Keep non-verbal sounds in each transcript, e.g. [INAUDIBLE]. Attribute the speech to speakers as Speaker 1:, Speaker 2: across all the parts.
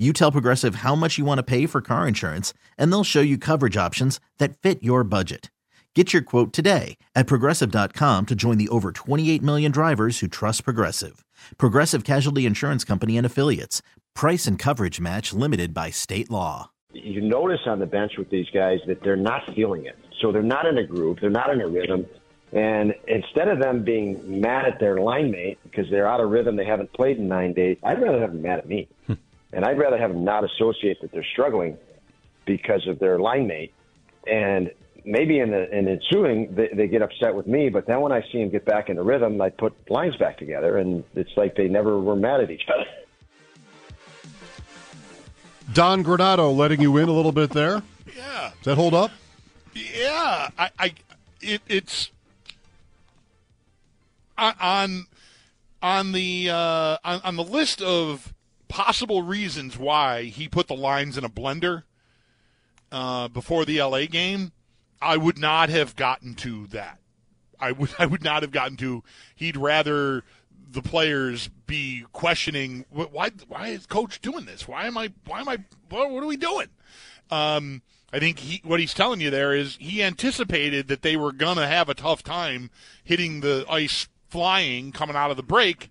Speaker 1: you tell Progressive how much you want to pay for car insurance, and they'll show you coverage options that fit your budget. Get your quote today at progressive.com to join the over 28 million drivers who trust Progressive. Progressive Casualty Insurance Company and Affiliates. Price and coverage match limited by state law.
Speaker 2: You notice on the bench with these guys that they're not feeling it. So they're not in a groove, they're not in a rhythm. And instead of them being mad at their line mate because they're out of rhythm, they haven't played in nine days, I'd rather have them mad at me. [LAUGHS] And I'd rather have them not associate that they're struggling because of their line mate. And maybe in the in ensuing they, they get upset with me, but then when I see them get back into rhythm, I put lines back together, and it's like they never were mad at each other.
Speaker 3: Don Granato letting you in a little bit there.
Speaker 4: Yeah.
Speaker 3: Does that hold up?
Speaker 4: Yeah. I, I it, it's on on the uh, on, on the list of possible reasons why he put the lines in a blender uh, before the LA game, I would not have gotten to that. I would [LAUGHS] I would not have gotten to. He'd rather the players be questioning why why is coach doing this? Why am I why am I what, what are we doing? Um, I think he what he's telling you there is he anticipated that they were gonna have a tough time hitting the ice flying coming out of the break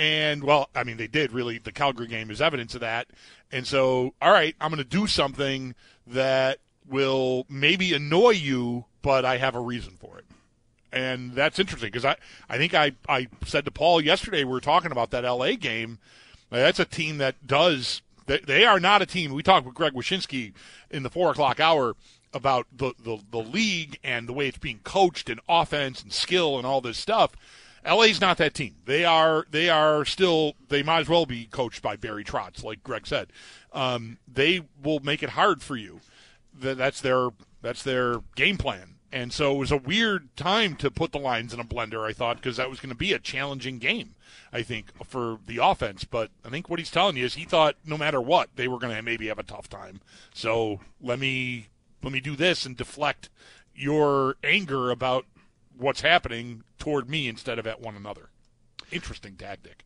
Speaker 4: and well, I mean, they did really. The Calgary game is evidence of that. And so, all right, I'm going to do something that will maybe annoy you, but I have a reason for it. And that's interesting because I, I think I, I said to Paul yesterday, we were talking about that LA game. That's a team that does, they, they are not a team. We talked with Greg Wyshynski in the four o'clock hour about the, the, the league and the way it's being coached and offense and skill and all this stuff. LA's not that team. They are they are still they might as well be coached by Barry Trotz, like Greg said. Um, they will make it hard for you. That's their that's their game plan. And so it was a weird time to put the lines in a blender, I thought, because that was going to be a challenging game, I think, for the offense. But I think what he's telling you is he thought no matter what, they were going to maybe have a tough time. So let me let me do this and deflect your anger about what's happening toward me instead of at one another. Interesting tactic.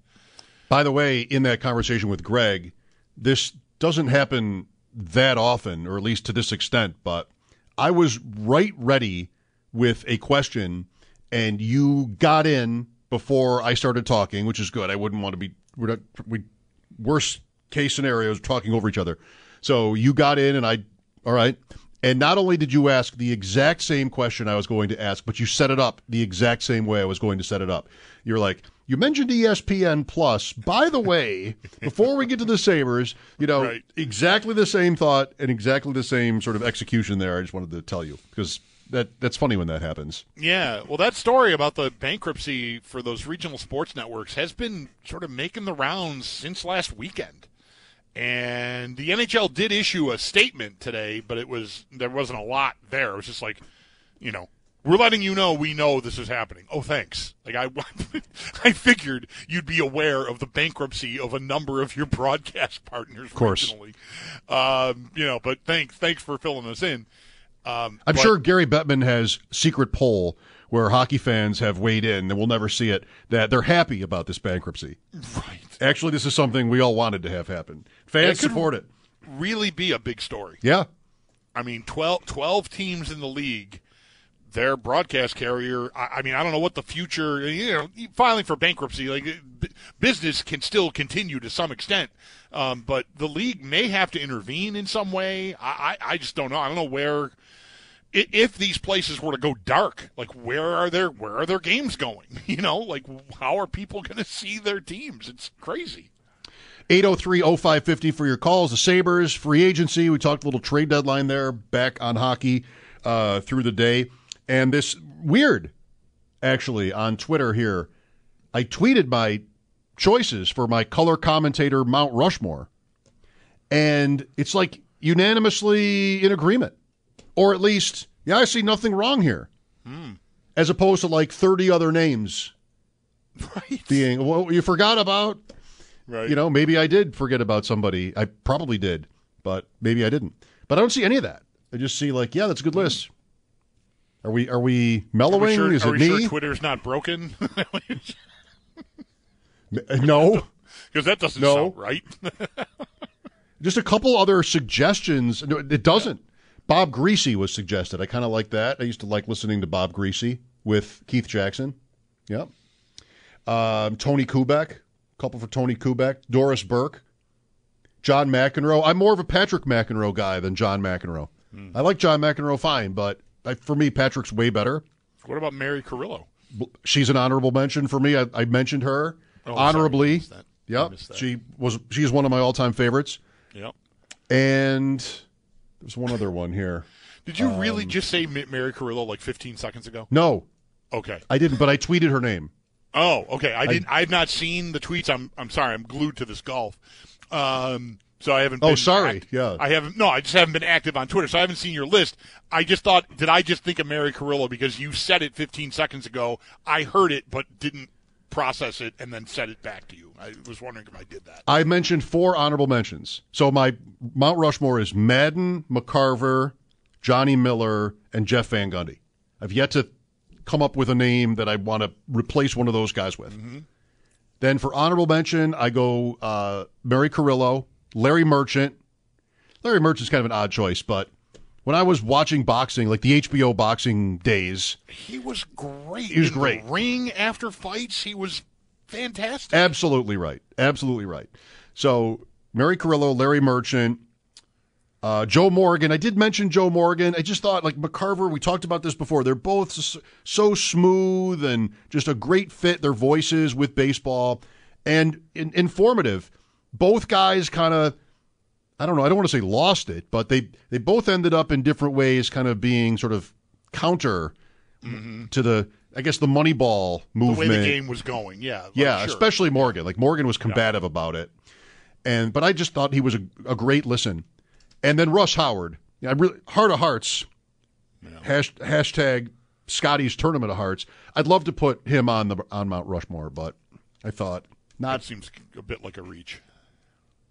Speaker 3: By the way, in that conversation with Greg, this doesn't happen that often, or at least to this extent, but I was right ready with a question, and you got in before I started talking, which is good. I wouldn't want to be we're not, we worst case scenarios talking over each other. So you got in, and I all right. And not only did you ask the exact same question I was going to ask, but you set it up the exact same way I was going to set it up. You're like, you mentioned ESPN Plus. By the way, before we get to the Sabres, you know, right. exactly the same thought and exactly the same sort of execution there. I just wanted to tell you because that that's funny when that happens.
Speaker 4: Yeah, well, that story about the bankruptcy for those regional sports networks has been sort of making the rounds since last weekend. And the NHL did issue a statement today, but it was there wasn't a lot there. It was just like, you know, we're letting you know we know this is happening. Oh, thanks. Like I, [LAUGHS] I figured you'd be aware of the bankruptcy of a number of your [LAUGHS] broadcast partners.
Speaker 3: Of course.
Speaker 4: Um, you know, but thanks, thanks for filling us in.
Speaker 3: Um, I'm but, sure Gary Bettman has secret poll where hockey fans have weighed in, and we'll never see it, that they're happy about this bankruptcy.
Speaker 4: Right.
Speaker 3: Actually, this is something we all wanted to have happen. Fans it support it.
Speaker 4: Really be a big story.
Speaker 3: Yeah.
Speaker 4: I mean, 12, 12 teams in the league, their broadcast carrier, I, I, mean, I don't know what the future, you know, filing for bankruptcy, like business can still continue to some extent. Um, but the league may have to intervene in some way. I, I, I just don't know. I don't know where if these places were to go dark, like where are their where are their games going? [LAUGHS] You know, like how are people going to see their teams? It's crazy.
Speaker 3: 803-0550 for your calls. The Sabres, free agency. We talked a little trade deadline there, back on hockey uh, through the day. And this weird, actually, on Twitter here, I tweeted my choices for my color commentator Mount Rushmore. And it's like unanimously in agreement. Or at least, yeah, I see nothing wrong here. Hmm. As opposed to like 30 other names [LAUGHS]
Speaker 4: Right.
Speaker 3: being, well, you forgot about
Speaker 4: Right.
Speaker 3: you know, maybe I did forget about somebody. I probably did, but maybe I didn't. But I don't see any of that. I just see like, yeah, that's a good list. Are we are we
Speaker 4: Are
Speaker 3: mellowing?
Speaker 4: we sure,
Speaker 3: Is
Speaker 4: are
Speaker 3: it
Speaker 4: we
Speaker 3: me?
Speaker 4: sure Twitter's not broken? [LAUGHS]
Speaker 3: no.
Speaker 4: Because that doesn't
Speaker 3: No.
Speaker 4: sound right. [LAUGHS]
Speaker 3: Just a couple other suggestions. No, it doesn't. Bob Griese was suggested. I kind of like that. I used to like listening to Bob Griese with Keith Jackson. Yep. Um, Tony Kubek. Couple for Tony Kubek. Doris Burke. John McEnroe. I'm more of a Patrick McEnroe guy than John McEnroe. I like John McEnroe fine, but I, for me, Patrick's way better.
Speaker 4: what about Mary Carrillo?
Speaker 3: She's an honorable mention for me. I, I mentioned her
Speaker 4: Oh, sorry,
Speaker 3: honorably.
Speaker 4: that.
Speaker 3: Yep. She was. She's one of my all-time favorites.
Speaker 4: Yep.
Speaker 3: And there's one other one here.
Speaker 4: Did you
Speaker 3: Um,
Speaker 4: really just say Mary Carrillo like 15 seconds ago?
Speaker 3: No,
Speaker 4: Okay.
Speaker 3: I didn't, but I tweeted her name.
Speaker 4: Oh, okay. I didn't. I've not seen the tweets. I'm. I'm sorry. I'm glued to this golf. Um. So I haven't.
Speaker 3: Oh, sorry.
Speaker 4: act-
Speaker 3: Yeah.
Speaker 4: I haven't. No, I just haven't been active on Twitter, so I haven't seen your list. I just thought. Did I just think of Mary Carrillo because you said it 15 seconds ago? I heard it, but didn't process it, and then send it back to you. I was wondering if I did that.
Speaker 3: I mentioned four honorable mentions. So my Mount Rushmore is Madden, McCarver, Johnny Miller, and Jeff Van Gundy. I've yet to come up with a name that I want to replace one of those guys with. Then for honorable mention, I go uh, Mary Carrillo, Larry Merchant. Larry Merchant's kind of an odd choice, but when I was watching boxing, like the HBO boxing days,
Speaker 4: He was great.
Speaker 3: He was
Speaker 4: In
Speaker 3: great.
Speaker 4: ring after fights, he was fantastic.
Speaker 3: Absolutely right. Absolutely right. So Mary Carrillo, Larry Merchant, uh, Joe Morgan. I did mention Joe Morgan. I just thought like McCarver. We talked about this before. They're both so, so smooth and just a great fit. Their voices with baseball and in, informative. Both guys kind of. I don't know. I don't want to say lost it, but they they both ended up in different ways, kind of being sort of counter to the I guess the Moneyball
Speaker 4: Mm-hmm. the way the game was going, yeah,
Speaker 3: Yeah,
Speaker 4: sure.
Speaker 3: especially Morgan. Like Morgan was combative about it, and but I just thought he was a, a great listen. And then Russ Howard, yeah, I really heart of hearts, hash, hashtag Scotties tournament of hearts. I'd love to put him on the on Mount Rushmore, but I thought
Speaker 4: That seems a bit like a reach.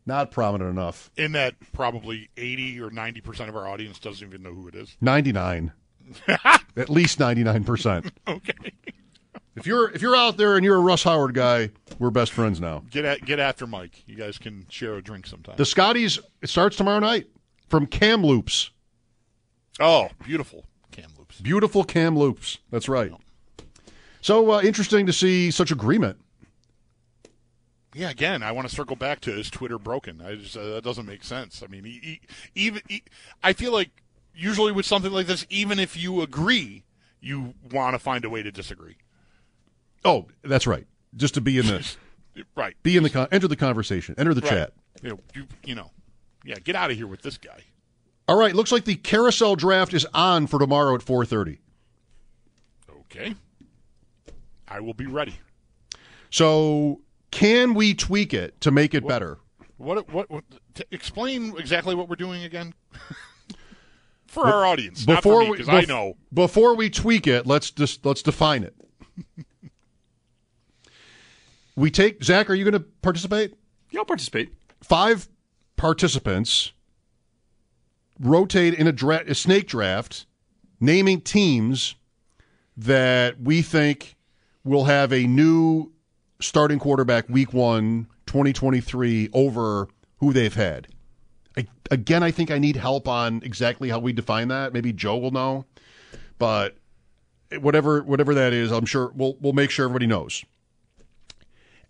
Speaker 3: Not prominent enough.
Speaker 4: In that, probably eighty or ninety percent of our audience doesn't even know who it is.
Speaker 3: Ninety nine, [LAUGHS] at least ninety nine percent. [LAUGHS]
Speaker 4: Okay,
Speaker 3: If you're if you're out there and you're a Russ Howard guy, we're best friends now.
Speaker 4: get at, get after Mike. You guys can share a drink sometime.
Speaker 3: The Scotties it starts tomorrow night from Kamloops.
Speaker 4: oh, beautiful Kamloops.
Speaker 3: Beautiful Kamloops. That's right. So uh, interesting to see such agreement.
Speaker 4: Yeah, again, I want to circle back to is Twitter broken? I just uh, that doesn't make sense. I mean, e- e- even I feel like usually with something like this, even if you agree, you want to find a way to disagree.
Speaker 3: Oh, that's right. Just to be in the [LAUGHS]
Speaker 4: Right.
Speaker 3: be in the con- enter the conversation, enter the
Speaker 4: Right.
Speaker 3: chat.
Speaker 4: You know, you, you know, yeah, get out of here with this guy.
Speaker 3: All right, looks like the carousel draft is on for tomorrow at 4:30.
Speaker 4: Okay. I will be ready.
Speaker 3: So, can we tweak it to make it better?
Speaker 4: What? What? what t- explain exactly what we're doing again [LAUGHS] for our audience,
Speaker 3: Before
Speaker 4: not for me,
Speaker 3: we
Speaker 4: because I know.
Speaker 3: Before we tweak it, let's just let's define it. [LAUGHS] we take Zach, are you going to participate?
Speaker 5: Yeah, I'll participate.
Speaker 3: five participants rotate in a, dra- a snake draft, naming teams that we think will have a new starting quarterback week one, 2023, over who they've had. I, again, I think I need help on exactly how we define that. Maybe Joe will know, but whatever whatever that is, I'm sure we'll we'll make sure everybody knows.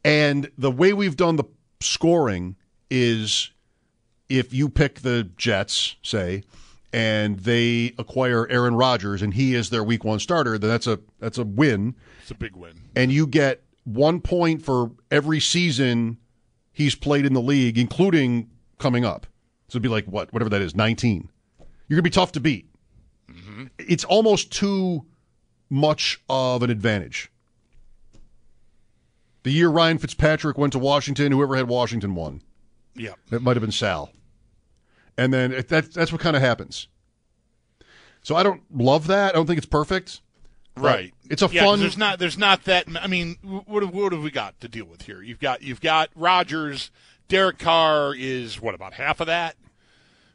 Speaker 3: And the way we've done the scoring is if you pick the Jets, say, and they acquire Aaron Rodgers and he is their week one starter, then that's a that's a win.
Speaker 4: It's a big win.
Speaker 3: And you get one point for every season he's played in the league, including coming up. So it'd be like what, whatever that is, 19. You're gonna be tough to beat. Mm-hmm. It's almost too much of an advantage. The year Ryan Fitzpatrick went to Washington, whoever had Washington won.
Speaker 4: Yeah.
Speaker 3: It might have been Sal. And then it, that, that's what kind of happens. So I don't love that. I don't think it's perfect.
Speaker 4: Right.
Speaker 3: It's a
Speaker 4: yeah,
Speaker 3: fun.
Speaker 4: There's not. There's not that. I mean, what have, what have we got to deal with here? You've got. You've got Rodgers. Derek Carr is what about half of that,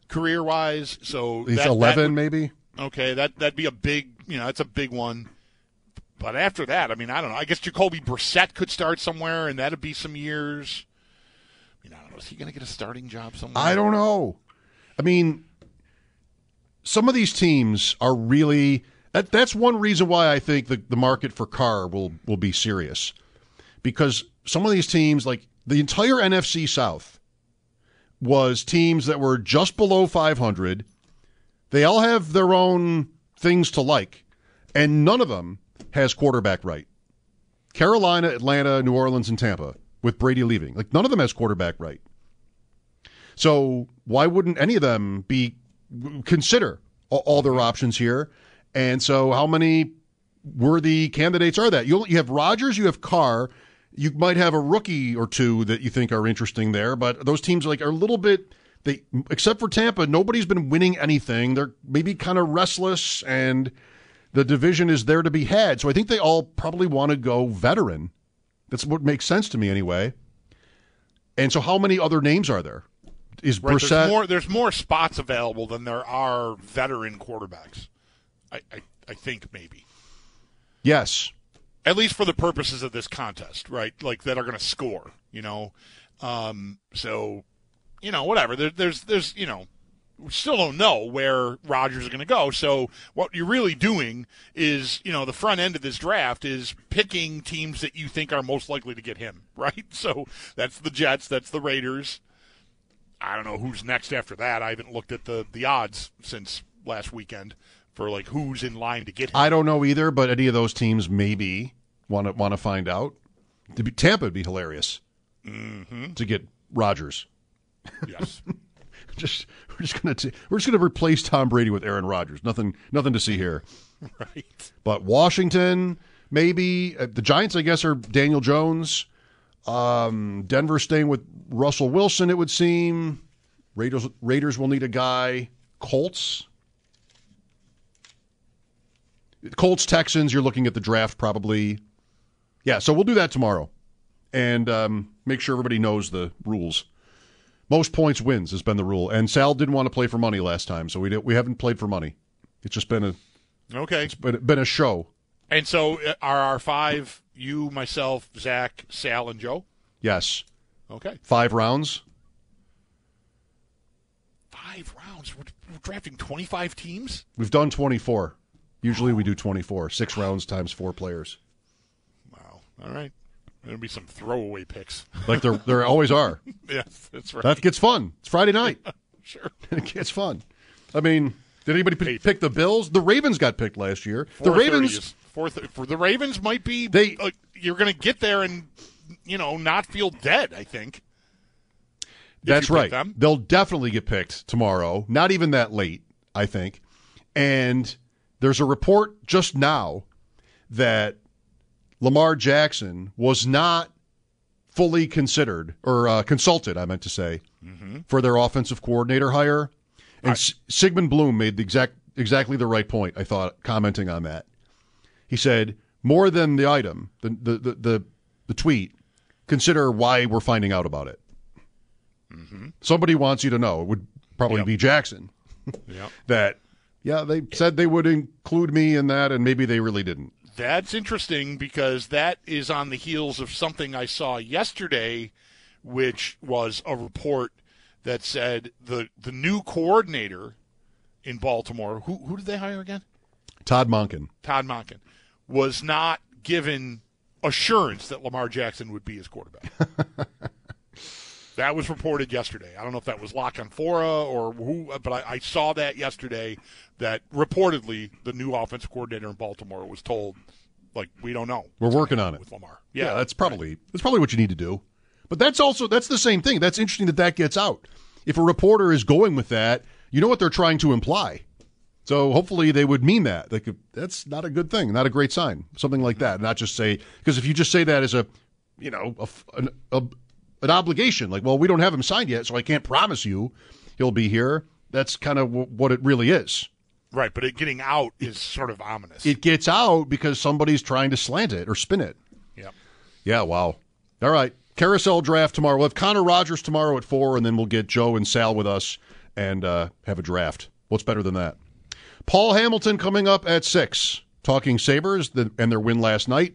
Speaker 4: career wise. So
Speaker 3: He's
Speaker 4: that- that
Speaker 3: 11,
Speaker 4: would-
Speaker 3: maybe.
Speaker 4: Okay, that that'd be a big. You know, that's a big one. But after that, I mean, I don't know. I guess Jacoby Brissett could start somewhere, and that'd be some years. I mean, I don't know. Is he going to get a starting job somewhere?
Speaker 3: I don't know. I mean, some of these teams are really. That, that's one reason why I think the, the market for Carr will, will be serious. Because some of these teams, like the entire NFC South, was teams that were just below 500. They all have their own things to like, and none of them has quarterback right. Carolina, Atlanta, New Orleans, and Tampa, with Brady leaving. Like, none of them has quarterback right. So why wouldn't any of them be consider all, all their options here? And so how many worthy candidates are that? You you have Rodgers, you have Carr, you might have a rookie or two that you think are interesting there, but those teams like are a little bit they except for Tampa, nobody's been winning anything. They're maybe kind of restless and the division is there to be had. So I think they all probably want to go veteran. That's what makes sense to me anyway. And so how many other names are there? Is
Speaker 4: Right,
Speaker 3: Brissett
Speaker 4: there's more. There's more spots available than there are veteran quarterbacks. I, I, I think maybe.
Speaker 3: Yes.
Speaker 4: at least for the purposes of this contest, right? Like that are going to score, you know. Um, so, you know, whatever. There, there's, there's, you know, we still don't know where Rodgers is going to go. So what you're really doing is, you know, the front end of this draft is picking teams that you think are most likely to get him, [LAUGHS] right? So that's the Jets, that's the Raiders. I don't know who's next after that. I haven't looked at the the odds since last weekend for like who's in line to get him.
Speaker 3: I don't know either, but any of those teams maybe want to want to find out. Be, Tampa would be hilarious
Speaker 4: Mm-hmm.
Speaker 3: to get Rodgers.
Speaker 4: yes. [LAUGHS]
Speaker 3: Just we're just gonna t- we're just gonna replace Tom Brady with Aaron Rodgers. Nothing nothing to see here. [LAUGHS]
Speaker 4: right.
Speaker 3: But Washington maybe uh, the Giants I guess are Daniel Jones. Um, Denver staying with Russell Wilson. It would seem. Raiders Raiders will need a guy. Colts. Colts Texans. You're looking at the draft probably. Yeah, so we'll do that tomorrow, and um, make sure everybody knows the rules. Most points wins has been the rule, and Sal didn't want to play for money last time, so we did, we haven't played for money. It's just been a
Speaker 4: Okay.
Speaker 3: It's been, been a show.
Speaker 4: And so uh, are our five you, myself, Zach, Sal, and Joe?
Speaker 3: Yes,
Speaker 4: Okay.
Speaker 3: five rounds.
Speaker 4: Five rounds. We're, we're drafting 25 teams?
Speaker 3: We've done 24. Usually we do 24. Six rounds times four players.
Speaker 4: Wow. All right. There'll be some throwaway picks.
Speaker 3: Like there, there always are. [LAUGHS]
Speaker 4: yes, that's right.
Speaker 3: That gets fun. It's Friday night. [LAUGHS]
Speaker 4: sure. [LAUGHS]
Speaker 3: it gets fun. I mean, did anybody pick, pick the Bills? The Ravens got picked last year. The Ravens.
Speaker 4: is- four th- for the Ravens might be
Speaker 3: They-
Speaker 4: uh, you're going to get there and you know not feel dead. I think.
Speaker 3: That's right. They'll definitely get picked tomorrow. Not even that late, I think. And there's a report just now that Lamar Jackson was not fully considered or uh, consulted, I meant to say, for their offensive coordinator hire. And S- Sigmund Bloom made the exact exactly the right point. I thought commenting on that. He said more than the item, the the the, the, the tweet. Consider why we're finding out about it. Somebody wants you to know. It would probably
Speaker 4: Yep.
Speaker 3: be Jackson
Speaker 4: Yeah. [LAUGHS]
Speaker 3: that. Yeah, they said they would include me in that, and maybe they really didn't.
Speaker 4: That's interesting because that is on the heels of something I saw yesterday, which was a report that said the the new coordinator in Baltimore. Who who did they hire again?
Speaker 3: Todd Monken.
Speaker 4: Todd Monken was not given assurance that Lamar Jackson would be his quarterback. [LAUGHS] that was reported yesterday. I don't know if that was La Canfora or who, but I, I saw that yesterday. That reportedly the new offensive coordinator in Baltimore was told, like, we don't know.
Speaker 3: We're working on it.
Speaker 4: with Lamar.
Speaker 3: Yeah, that's probably that's probably what you need to do. But that's also that's the same thing. That's interesting that that gets out. If a reporter is going with that, you know what they're trying to imply. So hopefully they would mean that. Like that's not a good thing, not a great sign. Something like that, not just say because if you just say that as a, you know, a, an, a, an obligation, like, well, we don't have him signed yet, so I can't promise you he'll be here. That's kind of w- what it really is.
Speaker 4: Right, but it getting out is sort of ominous.
Speaker 3: It gets out because somebody's trying to slant it or spin it.
Speaker 4: Yep.
Speaker 3: Yeah. Wow. All right. Carousel draft tomorrow. We'll have Connor Rogers tomorrow at four, and then we'll get Joe and Sal with us and uh, have a draft. What's better than that? Paul Hamilton coming up at six, talking Sabres and their win last night.